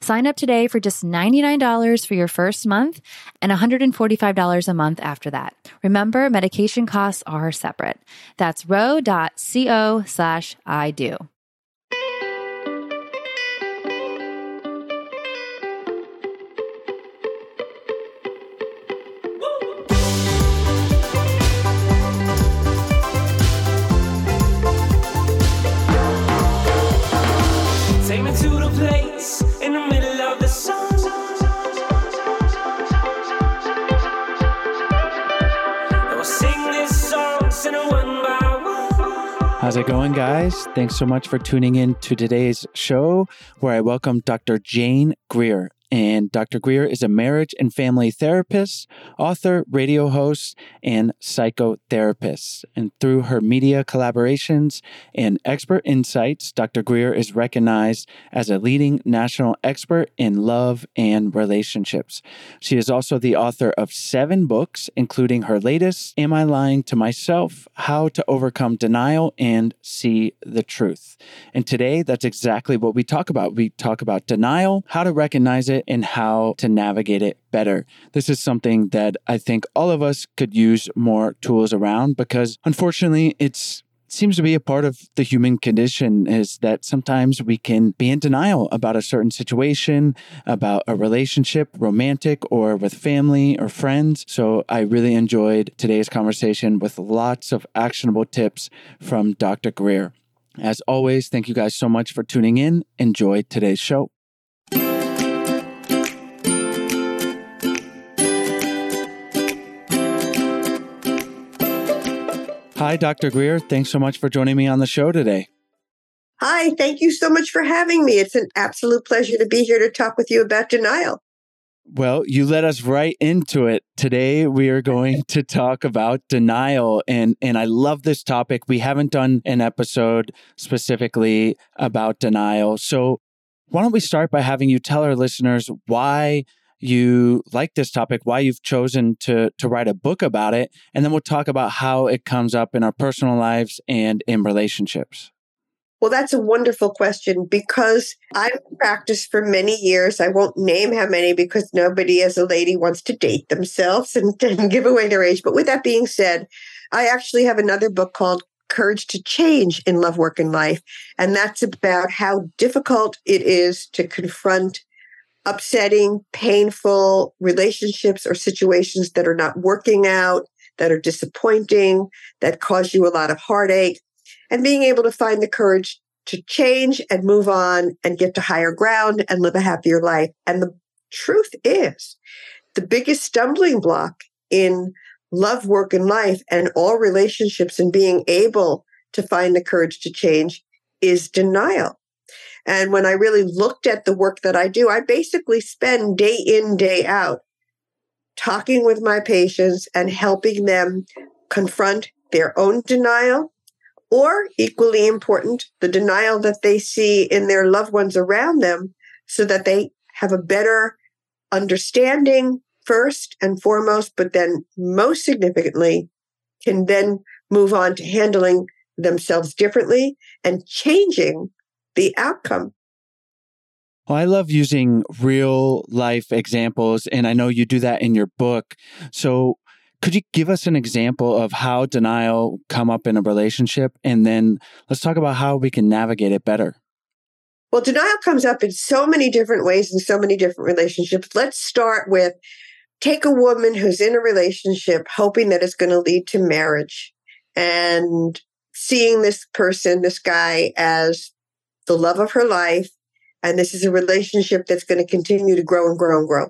Sign up today for just $99 for your first month and $145 a month after that. Remember, medication costs are separate. That's ro.co slash I do. How's it going, guys? Thanks so much for tuning in to today's show where I welcome Dr. Jane Greer. And Dr. Greer is a marriage and family therapist, author, radio host, and psychotherapist. And through her media collaborations and expert insights, Dr. Greer is recognized as a leading national expert in love and relationships. She is also the author of seven books, including her latest, Am I Lying to Myself? How to Overcome Denial and See the Truth. And today, that's exactly what we talk about. We talk about denial, how to recognize it, and how to navigate it better. This is something that I think all of us could use more tools around because unfortunately, it's seems to be a part of the human condition is that sometimes we can be in denial about a certain situation, about a relationship, romantic or with family or friends. So I really enjoyed today's conversation with lots of actionable tips from Dr. Greer. As always, thank you guys so much for tuning in. Enjoy today's show. Hi, Dr. Greer. Thanks so much for joining me on the show today. Hi, thank you so much for having me. It's an absolute pleasure to be here to talk with you about denial. Well, you led us right into it. Today we are going to talk about denial and and I love this topic. We haven't done an episode specifically about denial. So, why don't we start by having you tell our listeners why you like this topic, why you've chosen to to write a book about it, and then we'll talk about how it comes up in our personal lives and in relationships. Well, that's a wonderful question because I've practiced for many years. I won't name how many because nobody as a lady wants to date themselves and, and give away their age. But with that being said, I actually have another book called Courage to Change in Love, Work, and Life. And that's about how difficult it is to confront upsetting, painful relationships or situations that are not working out, that are disappointing, that cause you a lot of heartache and being able to find the courage to change and move on and get to higher ground and live a happier life. And the truth is, the biggest stumbling block in love, work, and life and all relationships and being able to find the courage to change is denial. And when I really looked at the work that I do, I basically spend day in, day out talking with my patients and helping them confront their own denial or equally important, the denial that they see in their loved ones around them so that they have a better understanding first and foremost, but then most significantly can then move on to handling themselves differently and changing the outcome. Well, I love using real life examples, and I know you do that in your book. So, could you give us an example of how denial come up in a relationship and then let's talk about how we can navigate it better. Well, denial comes up in so many different ways in so many different relationships. Let's start with take a woman who's in a relationship hoping that it's going to lead to marriage and seeing this person, this guy as the love of her life and this is a relationship that's going to continue to grow and grow and grow.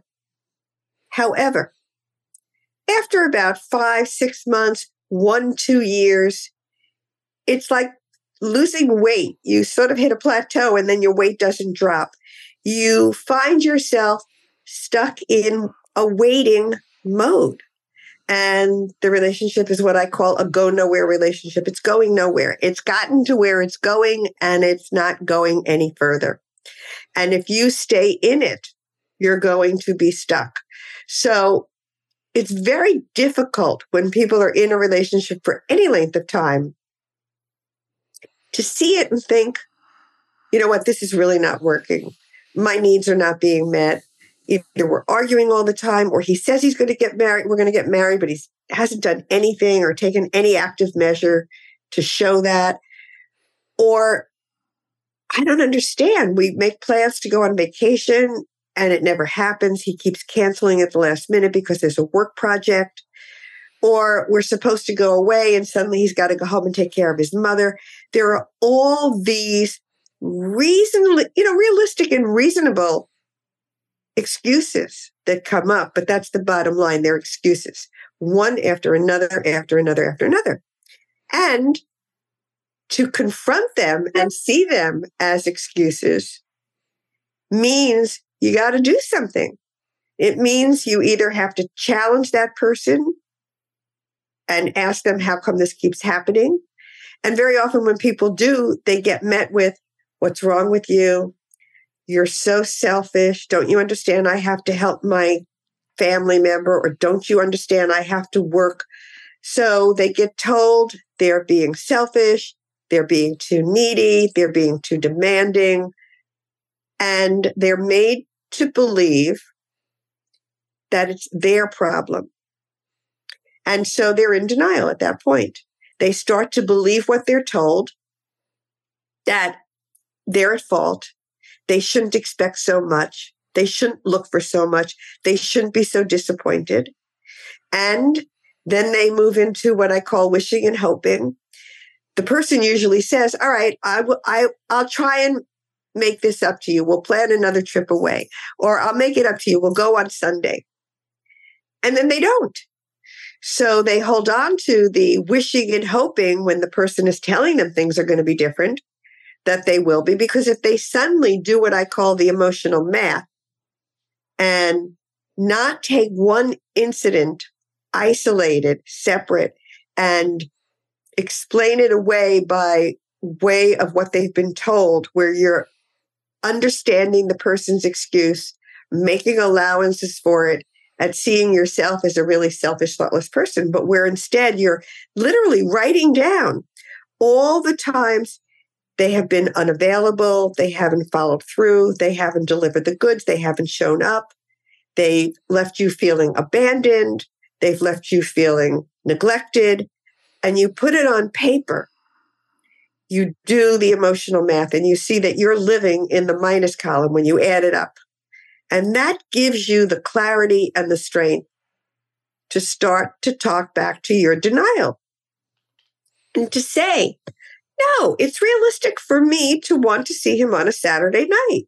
However, after about five, six months, one, two years, it's like losing weight. You sort of hit a plateau and then your weight doesn't drop. You find yourself stuck in a waiting mode. And the relationship is what I call a go nowhere relationship. It's going nowhere. It's gotten to where it's going and it's not going any further. And if you stay in it, you're going to be stuck. So it's very difficult when people are in a relationship for any length of time to see it and think, you know what, this is really not working. My needs are not being met. Either we're arguing all the time, or he says he's going to get married, we're going to get married, but he hasn't done anything or taken any active measure to show that. Or I don't understand. We make plans to go on vacation and it never happens. He keeps canceling at the last minute because there's a work project. Or we're supposed to go away and suddenly he's got to go home and take care of his mother. There are all these reasonably, you know, realistic and reasonable excuses that come up, but that's the bottom line. They're excuses, one after another, after another, after another. And to confront them and see them as excuses means you got to do something. It means you either have to challenge that person and ask them, how come this keeps happening? And very often when people do, they get met with, what's wrong with you? You're so selfish. Don't you understand? I have to help my family member, or don't you understand? I have to work. So they get told they're being selfish, they're being too needy, they're being too demanding, and they're made to believe that it's their problem. And so they're in denial at that point. They start to believe what they're told that they're at fault. They shouldn't expect so much. They shouldn't look for so much. They shouldn't be so disappointed. And then they move into what I call wishing and hoping. The person usually says, all right, I will, I, I'll try and make this up to you. We'll plan another trip away, or I'll make it up to you. We'll go on Sunday. And then they don't. So they hold on to the wishing and hoping when the person is telling them things are going to be different, that they will be. Because if they suddenly do what I call the emotional math and not take one incident isolated, separate, and explain it away by way of what they've been told, where you're understanding the person's excuse, making allowances for it, and seeing yourself as a really selfish, thoughtless person, but where instead you're literally writing down all the times they have been unavailable, they haven't followed through, they haven't delivered the goods, they haven't shown up, they've left you feeling abandoned, they've left you feeling neglected, and you put it on paper. You do the emotional math and you see that you're living in the minus column when you add it up. And that gives you the clarity and the strength to start to talk back to your denial. And to say, no, it's realistic for me to want to see him on a Saturday night.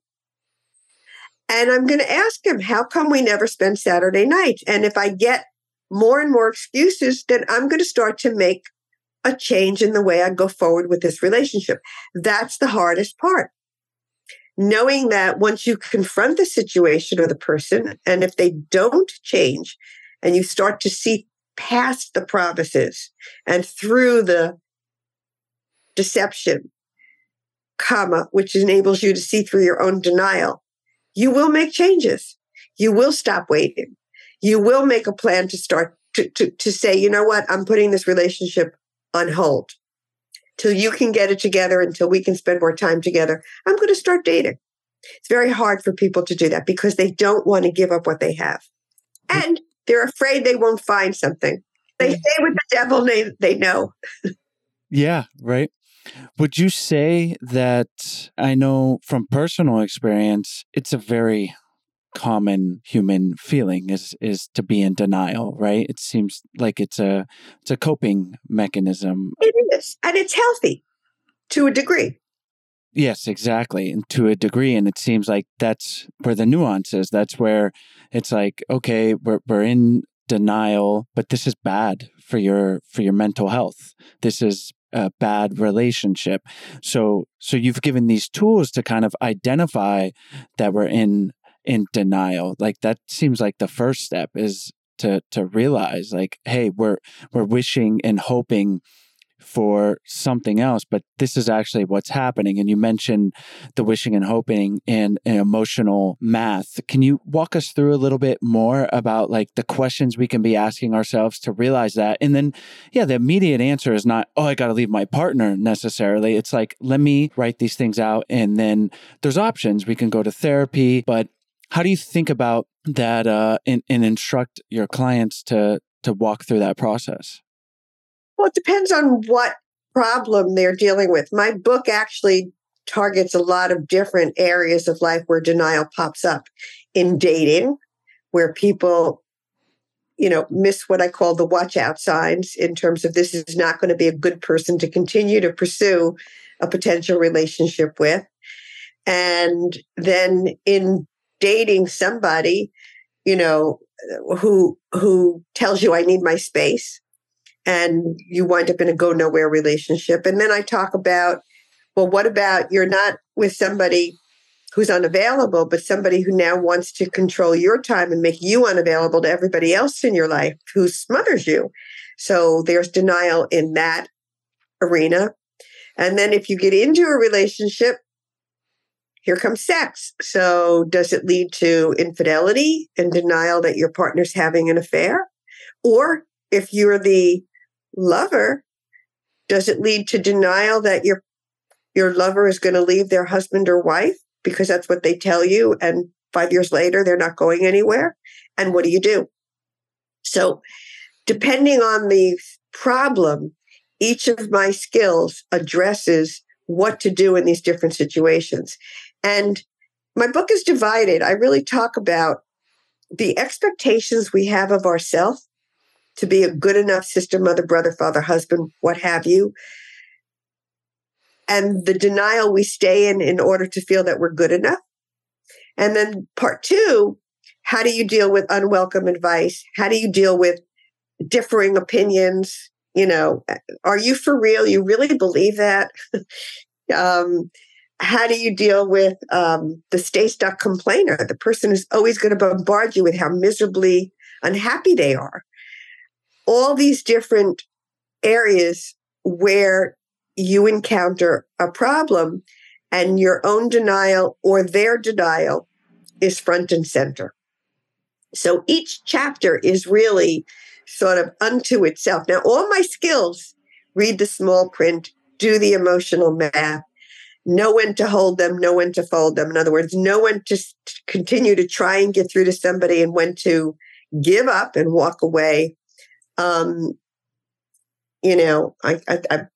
And I'm going to ask him, how come we never spend Saturday nights? And if I get more and more excuses, then I'm going to start to make a change in the way I go forward with this relationship. That's the hardest part. Knowing that once you confront the situation or the person, and if they don't change, and you start to see past the promises and through the deception, comma, which enables you to see through your own denial, you will make changes. You will stop waiting. You will make a plan to start to, to, to say, you know what, I'm putting this relationship on hold till you can get it together, until we can spend more time together. I'm going to start dating. It's very hard for people to do that because they don't want to give up what they have. Mm. And they're afraid they won't find something. They stay with the devil they, they know. Yeah, right. Would you say that I know from personal experience, it's a very common human feeling is is to be in denial, right? It seems like it's a it's a coping mechanism. It is, and it's healthy to a degree. Yes, exactly. And to a degree. And it seems like that's where the nuance is. That's where it's like, okay, we're we're in denial, but this is bad for your for your mental health. This is a bad relationship. So so you've given these tools to kind of identify that we're in in denial. Like that seems like the first step is to to realize like hey, we're we're wishing and hoping for something else, but this is actually what's happening. And you mentioned the wishing and hoping and, and, emotional math. Can you walk us through a little bit more about like the questions we can be asking ourselves to realize that? And then, yeah, the immediate answer is not, oh, I got to leave my partner necessarily. It's like, let me write these things out. And then there's options. We can go to therapy, but how do you think about that uh, and, and instruct your clients to to walk through that process? Well, it depends on what problem they're dealing with. My book actually targets a lot of different areas of life where denial pops up in dating, where people, you know, miss what I call the watch out signs in terms of this is not going to be a good person to continue to pursue a potential relationship with. And then in dating somebody, you know, who who tells you I need my space and you wind up in a go nowhere relationship. And then I talk about, well, what about you're not with somebody who's unavailable, but somebody who now wants to control your time and make you unavailable to everybody else in your life who smothers you. So there's denial in that arena. And then if you get into a relationship, here comes sex. So does it lead to infidelity and denial that your partner's having an affair? Or if you're the lover, does it lead to denial that your your lover is going to leave their husband or wife because that's what they tell you and 5 years later they're not going anywhere? And what do you do? So, depending on the problem, each of my skills addresses what to do in these different situations. And my book is divided. I really talk about the expectations we have of ourselves to be a good enough sister, mother, brother, father, husband, what have you. And the denial we stay in in order to feel that we're good enough. And then part two, how do you deal with unwelcome advice? How do you deal with differing opinions. You know, are you for real? You really believe that? um, how do you deal with um, the stay stuck complainer, the person who's always going to bombard you with how miserably unhappy they are? All these different areas where you encounter a problem and your own denial or their denial is front and center. So each chapter is really sort of unto itself. Now, all my skills read the small print, do the emotional math, know when to hold them, know when to fold them. In other words, know when to continue to try and get through to somebody and when to give up and walk away. Um, you know, I, I, I'm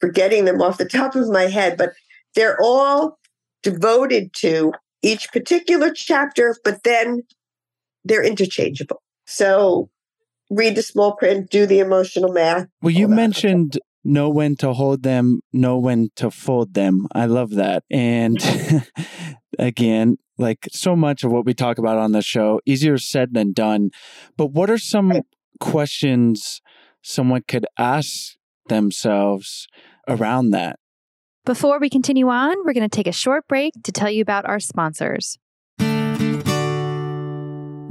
forgetting them off the top of my head, but they're all devoted to each particular chapter, but then they're interchangeable. So read the small print, do the emotional math. Well, you mentioned know when to hold them, know when to fold them. I love that. And again, like so much of what we talk about on the show, easier said than done. But what are some questions someone could ask themselves around that? Before we continue on, we're going to take a short break to tell you about our sponsors.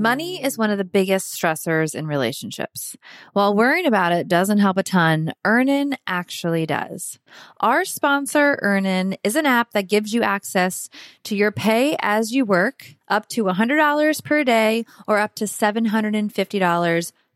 Money is one of the biggest stressors in relationships. While worrying about it doesn't help a ton, Earnin actually does. Our sponsor, Earnin, is an app that gives you access to your pay as you work, up to $100 per day or up to $750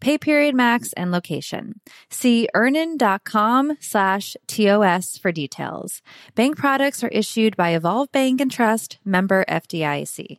pay period max, and location. See earnin.com slash TOS for details. Bank products are issued by Evolve Bank and Trust, member FDIC.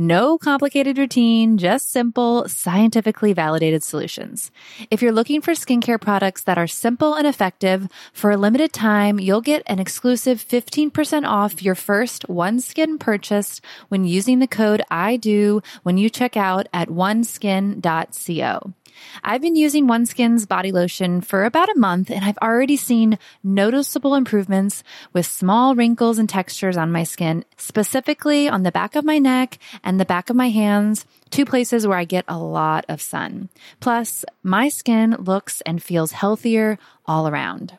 no complicated routine, just simple, scientifically validated solutions. If you're looking for skincare products that are simple and effective, for a limited time, you'll get an exclusive 15% off your first OneSkin purchase when using the code I do when you check out at oneskin.co. I've been using OneSkin's body lotion for about a month and I've already seen noticeable improvements with small wrinkles and textures on my skin, specifically on the back of my neck and the back of my hands, two places where I get a lot of sun. Plus, my skin looks and feels healthier all around.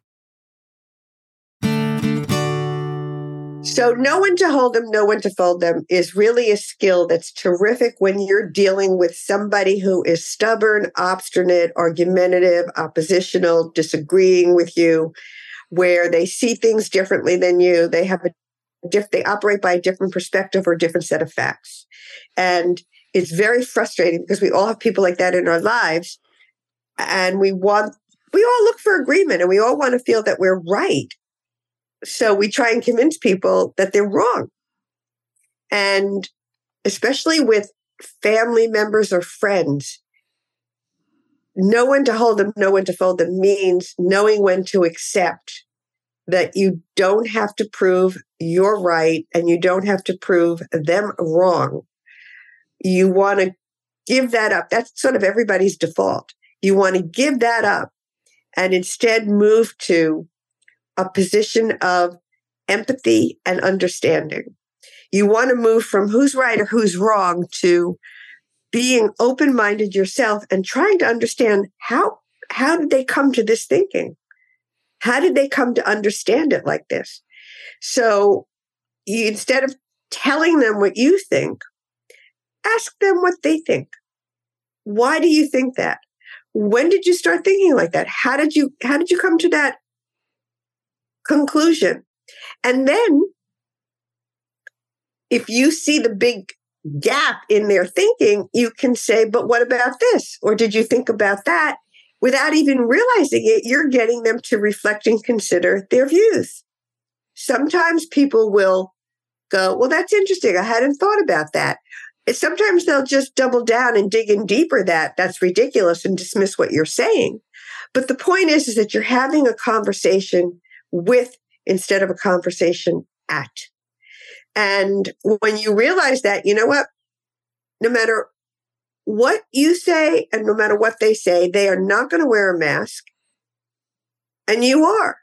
So, know when to hold them, no one to fold them is really a skill that's terrific when you're dealing with somebody who is stubborn, obstinate, argumentative, oppositional, disagreeing with you, where they see things differently than you. They have a diff- they operate by a different perspective or a different set of facts. And it's very frustrating because we all have people like that in our lives and we want we all look for agreement and we all want to feel that we're right. So we try and convince people that they're wrong. And especially with family members or friends, know when to hold them, know when to fold them means knowing when to accept that you don't have to prove you're right and you don't have to prove them wrong. You want to give that up. That's sort of everybody's default. You want to give that up and instead move to a position of empathy and understanding. You want to move from who's right or who's wrong to being open minded yourself and trying to understand how, how did they come to this thinking? How did they come to understand it like this? So you, instead of telling them what you think, ask them what they think. Why do you think that? When did you start thinking like that? How did you how did you come to that conclusion? And then if you see the big gap in their thinking, you can say, but what about this? Or did you think about that? Without even realizing it, you're getting them to reflect and consider their views. Sometimes people will go, well, that's interesting. I hadn't thought about that. Sometimes they'll just double down and dig in deeper that that's ridiculous and dismiss what you're saying. But the point is, is that you're having a conversation with instead of a conversation at. And when you realize that, you know what? No matter what you say and no matter what they say, they are not going to wear a mask. And you are.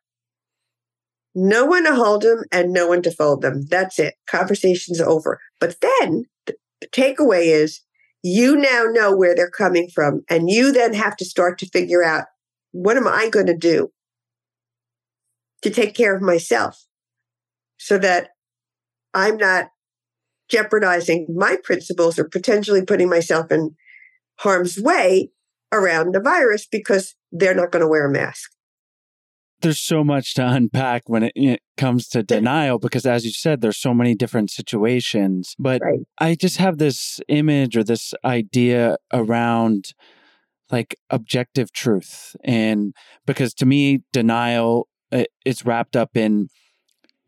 No one to hold them and no one to fold them. That's it. Conversation's over. But then the takeaway is you now know where they're coming from. And you then have to start to figure out what am I going to do to take care of myself so that I'm not jeopardizing my principles or potentially putting myself in harm's way around the virus because they're not going to wear a mask. There's so much to unpack when it, it, comes to denial because, as you said, there's so many different situations. But right. I just have this image or this idea around like objective truth. And because to me, denial is wrapped up in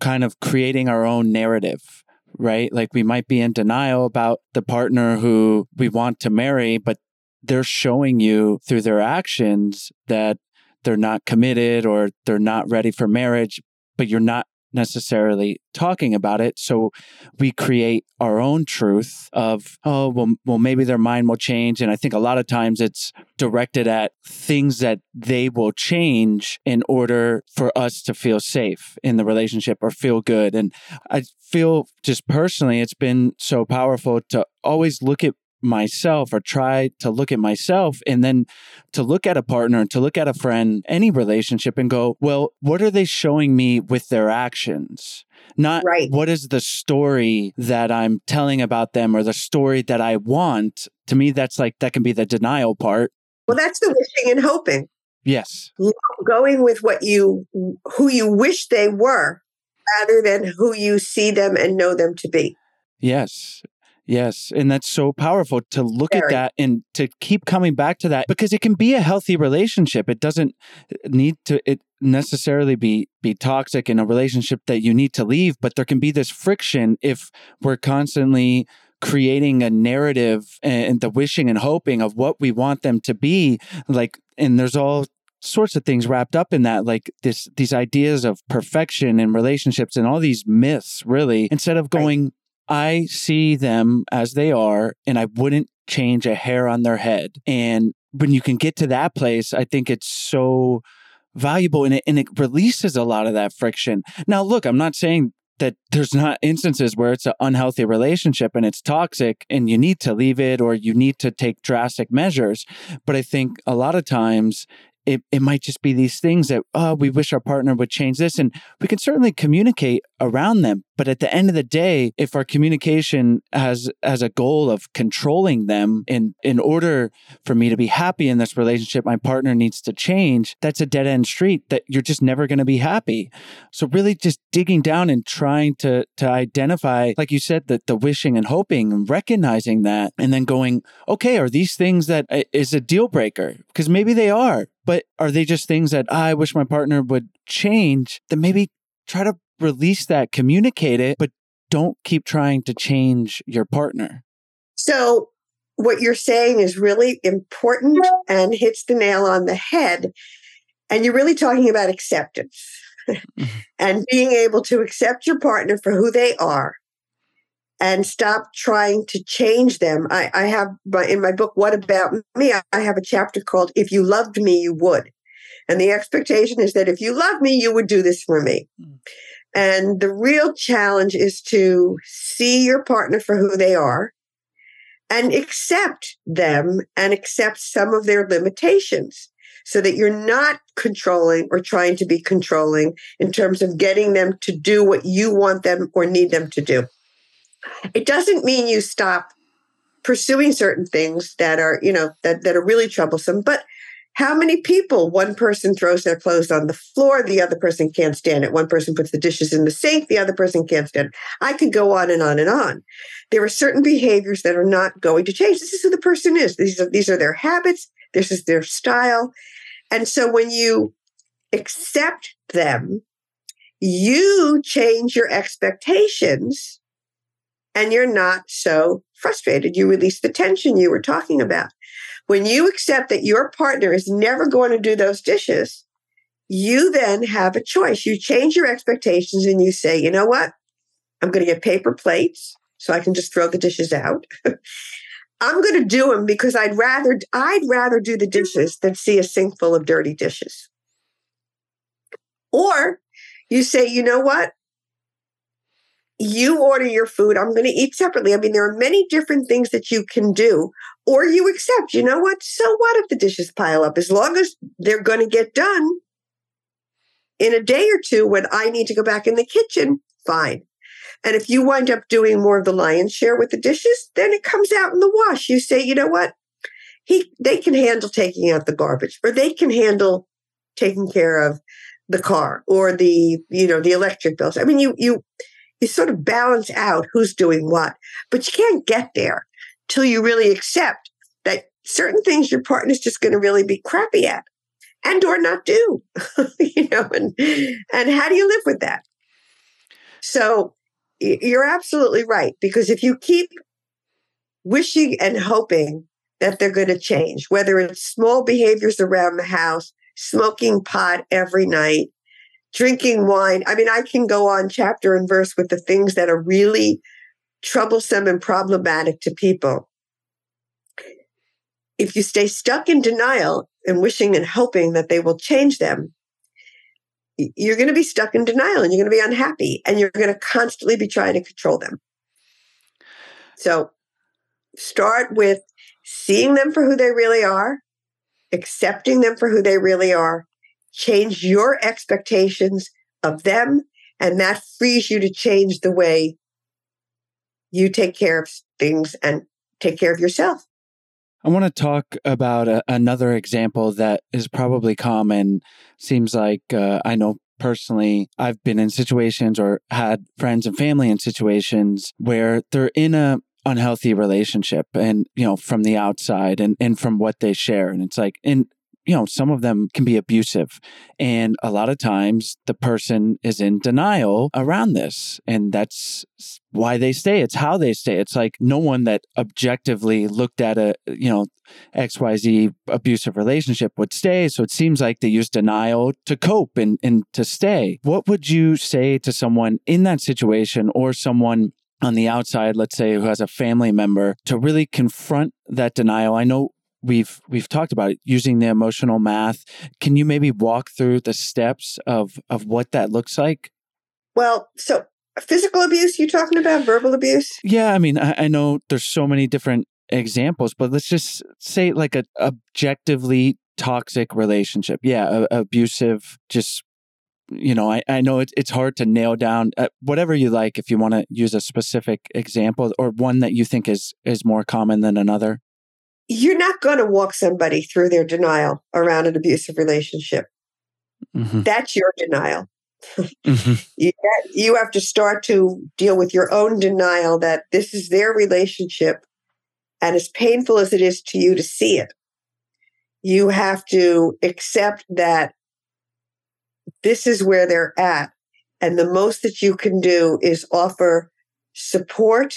kind of creating our own narrative, right? Like we might be in denial about the partner who we want to marry, but they're showing you through their actions that they're not committed or they're not ready for marriage, but you're not necessarily talking about it. So we create our own truth of, oh, well, well, maybe their mind will change. And I think a lot of times it's directed at things that they will change in order for us to feel safe in the relationship or feel good. And I feel just personally, it's been so powerful to always look at myself or try to look at myself and then to look at a partner, to look at a friend, any relationship and go, well, what are they showing me with their actions? Not right. what is the story that I'm telling about them or the story that I want. To me, that's like, that can be the denial part. Well, that's the wishing and hoping. Yes. Going with what you, who you wish they were rather than who you see them and know them to be. Yes. Yes. And that's so powerful to look Very. at that and to keep coming back to that because it can be a healthy relationship. It doesn't uh, need to it necessarily be be toxic in a relationship that you need to leave, but there can be this friction if we're constantly creating a narrative and the wishing and hoping of what we want them to be like and there's all sorts of things wrapped up in that like this these ideas of perfection and relationships and all these myths really instead of going I see them as they are, and I wouldn't change a hair on their head. And when you can get to that place, I think it's so valuable and it, and it releases a lot of that friction. Now, look, I'm not saying that there's not instances where it's an unhealthy relationship and it's toxic and you need to leave it or you need to take drastic measures. But I think a lot of times it, it might just be these things that, oh, we wish our partner would change this. And we can certainly communicate around them. But at the end of the day, if our communication has as a goal of controlling them in in order for me to be happy in this relationship, my partner needs to change, that's a dead end street that you're just never going to be happy. So really just digging down and trying to to identify, like you said, that the wishing and hoping and recognizing that and then going, okay, are these things that uh, a deal breaker? Because maybe they are, but are they just things that I wish my partner would change? Then maybe try to release that, communicate it, but don't keep trying to change your partner. So, what you're saying is really important and hits the nail on the head. And you're really talking about acceptance mm-hmm. and being able to accept your partner for who they are and stop trying to change them. I, I have my, in my book, What About Me? I, have a chapter called If You Loved Me, You Would. And the expectation is that if you love me, you would do this for me. Mm. And the real challenge is to see your partner for who they are and accept them and accept some of their limitations so that you're not controlling or trying to be controlling in terms of getting them to do what you want them or need them to do. It doesn't mean you stop pursuing certain things that are, you know, that, that are really troublesome, but how many people one person throws their clothes on the floor, the other person can't stand it. One person puts the dishes in the sink, the other person can't stand it. I could go on and on and on. There are certain behaviors that are not going to change. This is who the person is. These are, these are their habits. This is their style. And so when you accept them, you change your expectations and you're not so frustrated. You release the tension you were talking about. When you accept that your partner is never going to do those dishes, you then have a choice. You change your expectations and you say, you know what? I'm going to get paper plates so I can just throw the dishes out. I'm going to do them because I'd rather I'd rather do the dishes than see a sink full of dirty dishes. Or you say, you know what? You order your food. I'm going to eat separately. I mean, there are many different things that you can do or you accept, you know what? So what if the dishes pile up? As long as they're going to get done in a day or two when I need to go back in the kitchen, fine. And if you wind up doing more of the lion's share with the dishes, then it comes out in the wash. You say, you know what? He, they can handle taking out the garbage or they can handle taking care of the car or the, you know, the electric bills. I mean, you, you, you sort of balance out who's doing what, but you can't get there till you really accept that certain things your partner's just going to really be crappy at and or not do you know and and how do you live with that? So you're absolutely right because if you keep wishing and hoping that they're going to change whether it's small behaviors around the house smoking pot every night drinking wine i mean i can go on chapter and verse with the things that are really troublesome and problematic to people. If you stay stuck in denial and wishing and hoping that they will change them, you're going to be stuck in denial and you're going to be unhappy and you're going to constantly be trying to control them. So start with seeing them for who they really are, accepting them for who they really are, change your expectations of them, and that frees you to change the way you take care of things and take care of yourself. I want to talk about a, another example that is probably common. Seems like uh, I know personally, I've been in situations or had friends and family in situations where they're in a unhealthy relationship and you know from the outside and and from what they share and it's like and you know, some of them can be abusive. And a lot of times the person is in denial around this. And that's why they stay. It's how they stay. It's like no one that objectively looked at a, you know, XYZ abusive relationship would stay. So it seems like they use denial to cope and, and to stay. What would you say to someone in that situation or someone on the outside, let's say, who has a family member to really confront that denial? I know we've we've talked about it using the emotional math can you maybe walk through the steps of of what that looks like well so physical abuse you talking about verbal abuse yeah i mean i, I know there's so many different examples but let's just say like a objectively toxic relationship. Yeah, a, abusive, just, you know, I, I know it, it's hard to nail down uh, whatever you like if you want to use a specific example or one that you think is is more common than another. You're not going to walk somebody through their denial around an abusive relationship. Mm-hmm. That's your denial. Mm-hmm. You, you have to start to deal with your own denial that this is their relationship. And as painful as it is to you to see it, you have to accept that this is where they're at. And the most that you can do is offer support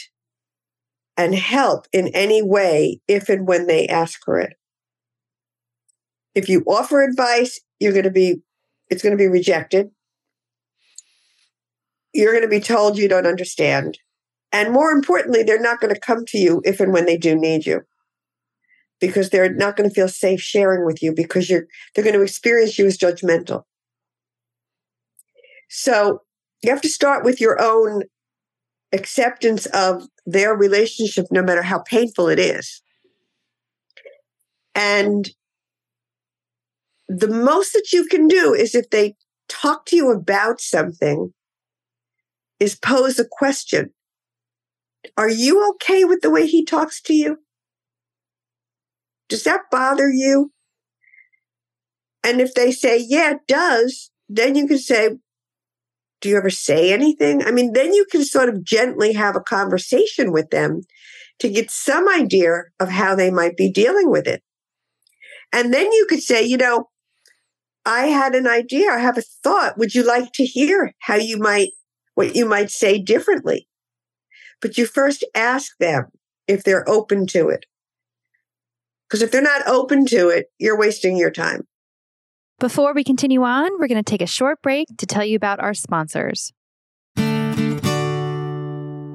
and help in any way if and when they ask for it. If you offer advice, you're going to be, it's going to be rejected. You're going to be told you don't understand. And more importantly, they're not going to come to you if and when they do need you because they're not going to feel safe sharing with you because you're, they're going to experience you as judgmental. So you have to start with your own acceptance of their relationship, no matter how painful it is. And the most that you can do is if they talk to you about something, is pose a question. Are you okay with the way he talks to you? Does that bother you? And if they say, yeah, it does, then you can say, do you ever say anything? I mean, then you can sort of gently have a conversation with them to get some idea of how they might be dealing with it. And then you could say, you know, I had an idea, I have a thought. Would you like to hear how you might, what you might say differently? But you first ask them if they're open to it. Because if they're not open to it, you're wasting your time. Before we continue on, we're going to take a short break to tell you about our sponsors.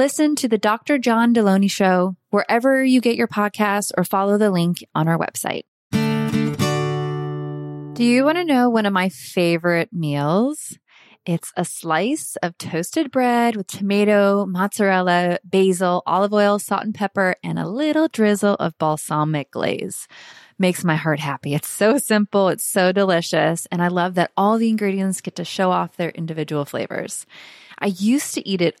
Listen to the Dr. John Delony Show wherever you get your podcasts or follow the link on our website. Do you want to know one of my favorite meals? It's a slice of toasted bread with tomato, mozzarella, basil, olive oil, salt and pepper, and a little drizzle of balsamic glaze. Makes my heart happy. It's so simple. It's so delicious. And I love that all the ingredients get to show off their individual flavors. I used to eat it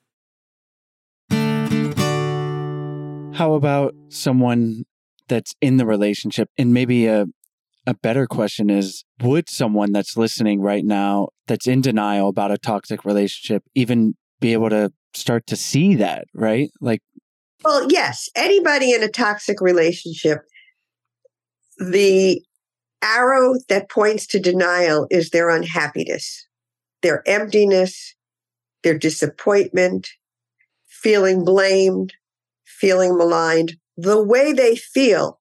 How about someone that's in the relationship? And maybe a a better question is would someone that's listening right now that's in denial about a toxic relationship even be able to start to see that, right? Like Well, yes, anybody in a toxic relationship, the arrow that points to denial is their unhappiness, their emptiness, their disappointment, feeling blamed, feeling maligned. The way they feel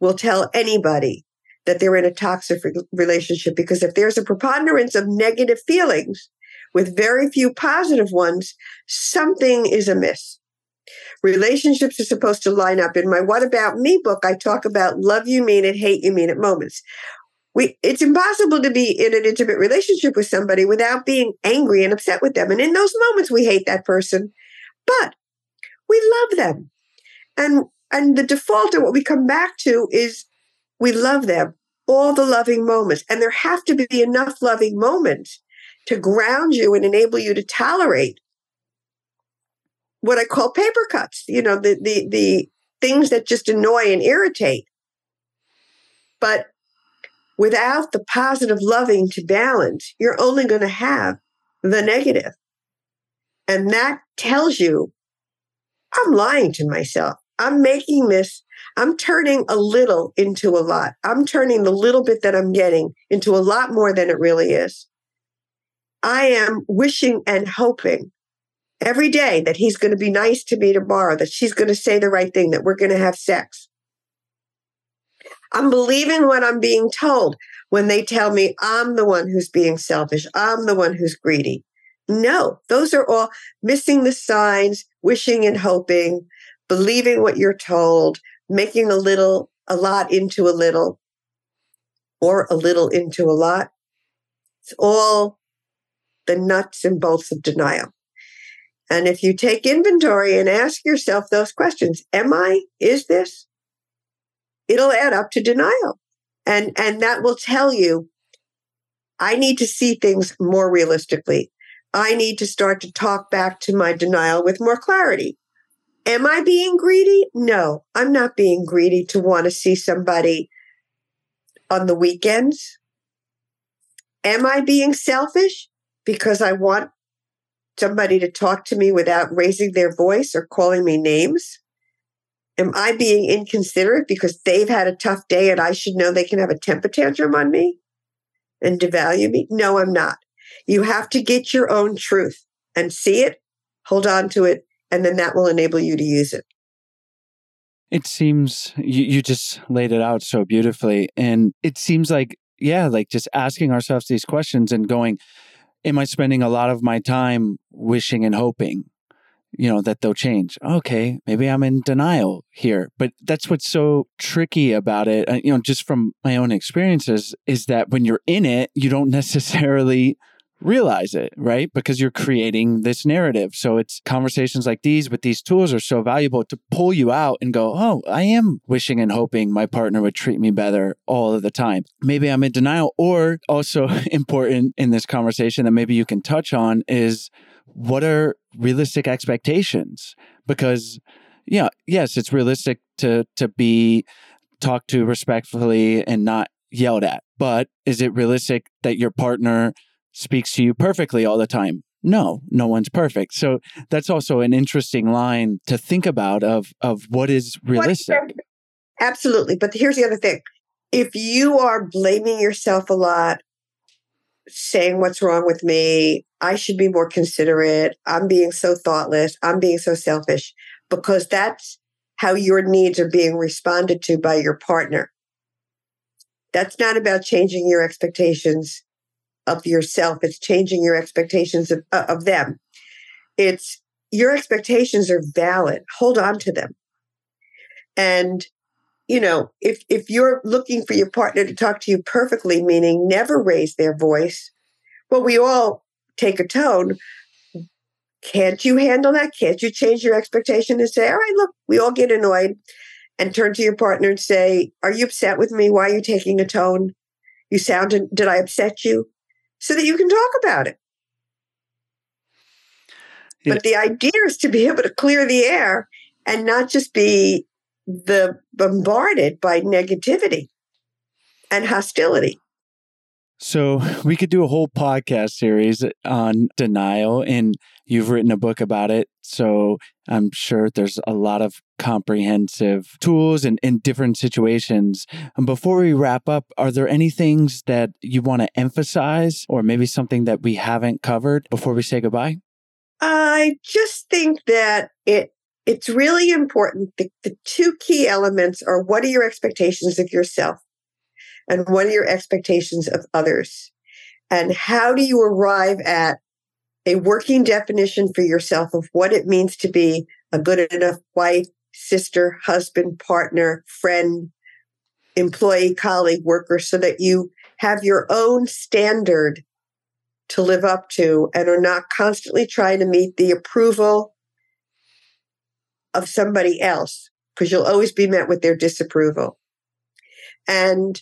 will tell anybody that they're in a toxic re- relationship because if there's a preponderance of negative feelings with very few positive ones, something is amiss. Relationships are supposed to line up. In my What About Me book, I talk about love you mean it, hate you mean it moments. We, it's impossible to be in an intimate relationship with somebody without being angry and upset with them. And in those moments, we hate that person, but we love them. And, and the default of what we come back to is we love them, all the loving moments. And there have to be enough loving moments to ground you and enable you to tolerate what I call paper cuts, you know, the, the, the things that just annoy and irritate. But without the positive loving to balance, you're only going to have the negative. And that tells you I'm lying to myself. I'm making this, I'm turning a little into a lot. I'm turning the little bit that I'm getting into a lot more than it really is. I am wishing and hoping every day that he's going to be nice to me tomorrow, that she's going to say the right thing, that we're going to have sex. I'm believing what I'm being told when they tell me I'm the one who's being selfish. I'm the one who's greedy. No, those are all missing the signs, wishing and hoping, believing what you're told, making a little, a lot into a little, or a little into a lot. It's all the nuts and bolts of denial. And if you take inventory and ask yourself those questions, am I, is this? It'll add up to denial. And, and that will tell you, I need to see things more realistically. I need to start to talk back to my denial with more clarity. Am I being greedy? No, I'm not being greedy to want to see somebody on the weekends. Am I being selfish because I want somebody to talk to me without raising their voice or calling me names? Am I being inconsiderate because they've had a tough day and I should know they can have a temper tantrum on me and devalue me? No, I'm not. You have to get your own truth and see it, hold on to it, and then that will enable you to use it. It seems you, you just laid it out so beautifully. And it seems like, yeah, like just asking ourselves these questions and going, Am I spending a lot of my time wishing and hoping, you know, that they'll change? Okay, maybe I'm in denial here. But that's what's so tricky about it, uh, you know, just from my own experiences, is that when you're in it, you don't necessarily realize it, right? Because you're creating this narrative. So it's conversations like these with these tools are so valuable to pull you out and go, oh, I am wishing and hoping my partner would treat me better all of the time. Maybe I'm in denial. Or also important in this conversation that maybe you can touch on is what are realistic expectations? Because yeah, yes, it's realistic to to be talked to respectfully and not yelled at. But is it realistic that your partner speaks to you perfectly all the time? No, no one's perfect. So that's also an interesting line to think about of of what is realistic. Absolutely. But here's the other thing. If you are blaming yourself a lot, saying what's wrong with me, I should be more considerate, I'm being so thoughtless, I'm being so selfish, because that's how your needs are being responded to by your partner. That's not about changing your expectations of yourself. It's changing your expectations of, uh, of them. It's your expectations are valid. Hold on to them. And you know, if if you're looking for your partner to talk to you perfectly, meaning never raise their voice, well, we all take a tone. Can't you handle that? Can't you change your expectation and say, all right, look, we all get annoyed and turn to your partner and say, are you upset with me? Why are you taking a tone? You sounded, did I upset you? So that you can talk about it. Yeah. But the idea is to be able to clear the air and not just be the bombarded by negativity and hostility. So we could do a whole podcast series on denial, and you've written a book about it. So I'm sure there's a lot of comprehensive tools and in different situations. And before we wrap up, are there any things that you want to emphasize, or maybe something that we haven't covered before we say goodbye? I just think that it it's really important. The, the two key elements are what are your expectations of yourself and what are your expectations of others? And how do you arrive at a working definition for yourself of what it means to be a good enough wife, sister, husband, partner, friend, employee, colleague, worker, so that you have your own standard to live up to and are not constantly trying to meet the approval of somebody else because you'll always be met with their disapproval. And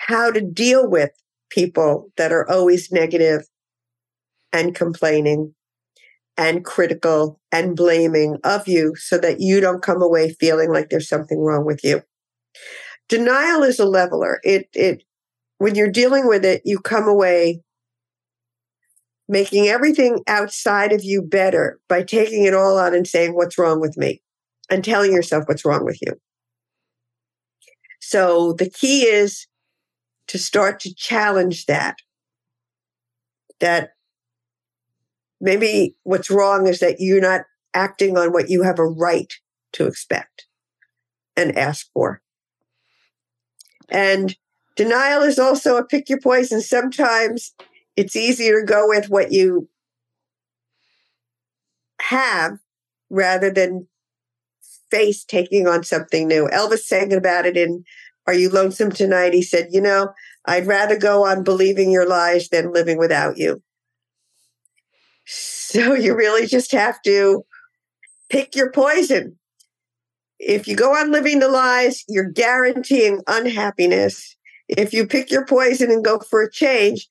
how to deal with people that are always negative and complaining and critical and blaming of you so that you don't come away feeling like there's something wrong with you. Denial is a leveler. It it when you're dealing with it, you come away making everything outside of you better by taking it all on and saying what's wrong with me and telling yourself what's wrong with you. So the key is to start to challenge that. That maybe what's wrong is that you're not acting on what you have a right to expect and ask for. And denial is also a pick your poison. Sometimes it's easier to go with what you have rather than face taking on something new. Elvis sang about it in Are You Lonesome Tonight? He said, You know, I'd rather go on believing your lies than living without you. So you really just have to pick your poison. If you go on living the lies, you're guaranteeing unhappiness. If you pick your poison and go for a change,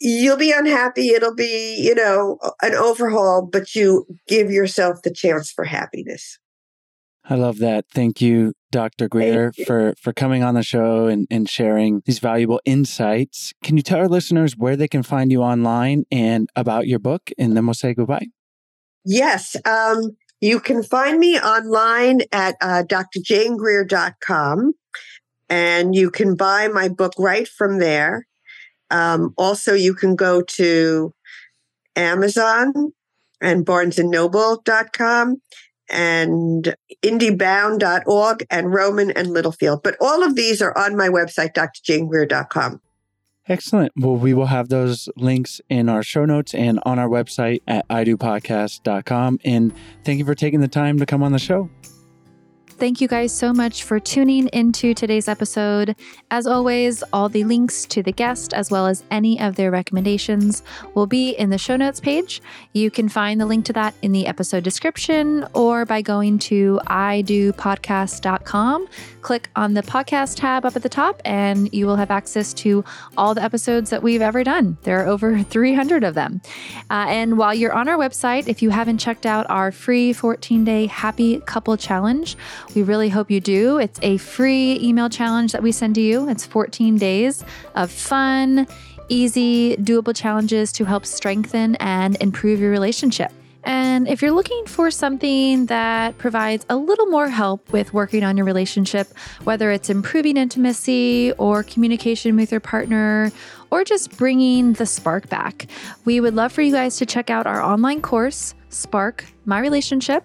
you'll be unhappy. It'll be, you know, an overhaul, but you give yourself the chance for happiness. I love that. Thank you, Dr. Greer, you. for, for coming on the show and, and sharing these valuable insights. Can you tell our listeners where they can find you online and about your book? And then we'll say goodbye. Yes. Um, you can find me online at uh, drjanegreer.com and you can buy my book right from there. Um, also, you can go to Amazon and barnesandnoble.com and indiebound.org and Rowman and Littlefield. But all of these are on my website, drjanegreer.com. Excellent. Well, we will have those links in our show notes and on our website at idopodcast.com. And thank you for taking the time to come on the show. Thank you guys so much for tuning into today's episode. As always, all the links to the guest as well as any of their recommendations will be in the show notes page. You can find the link to that in the episode description or by going to idopodcast.com click on the podcast tab up at the top and you will have access to all the episodes that we've ever done. There are over 300 of them. Uh, and while you're on our website, if you haven't checked out our free 14 day happy couple challenge, we really hope you do. It's a free email challenge that we send to you. It's 14 days of fun, easy, doable challenges to help strengthen and improve your relationship. And if you're looking for something that provides a little more help with working on your relationship, whether it's improving intimacy or communication with your partner, or just bringing the spark back, we would love for you guys to check out our online course, Spark My Relationship.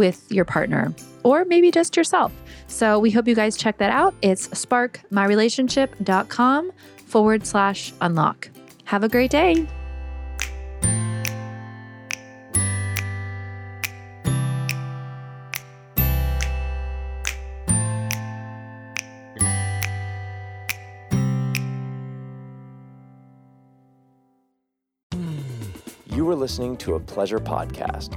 with your partner or maybe just yourself. So we hope you guys check that out. It's sparkmyrelationship.com forward slash unlock. Have a great day. You were listening to a pleasure podcast.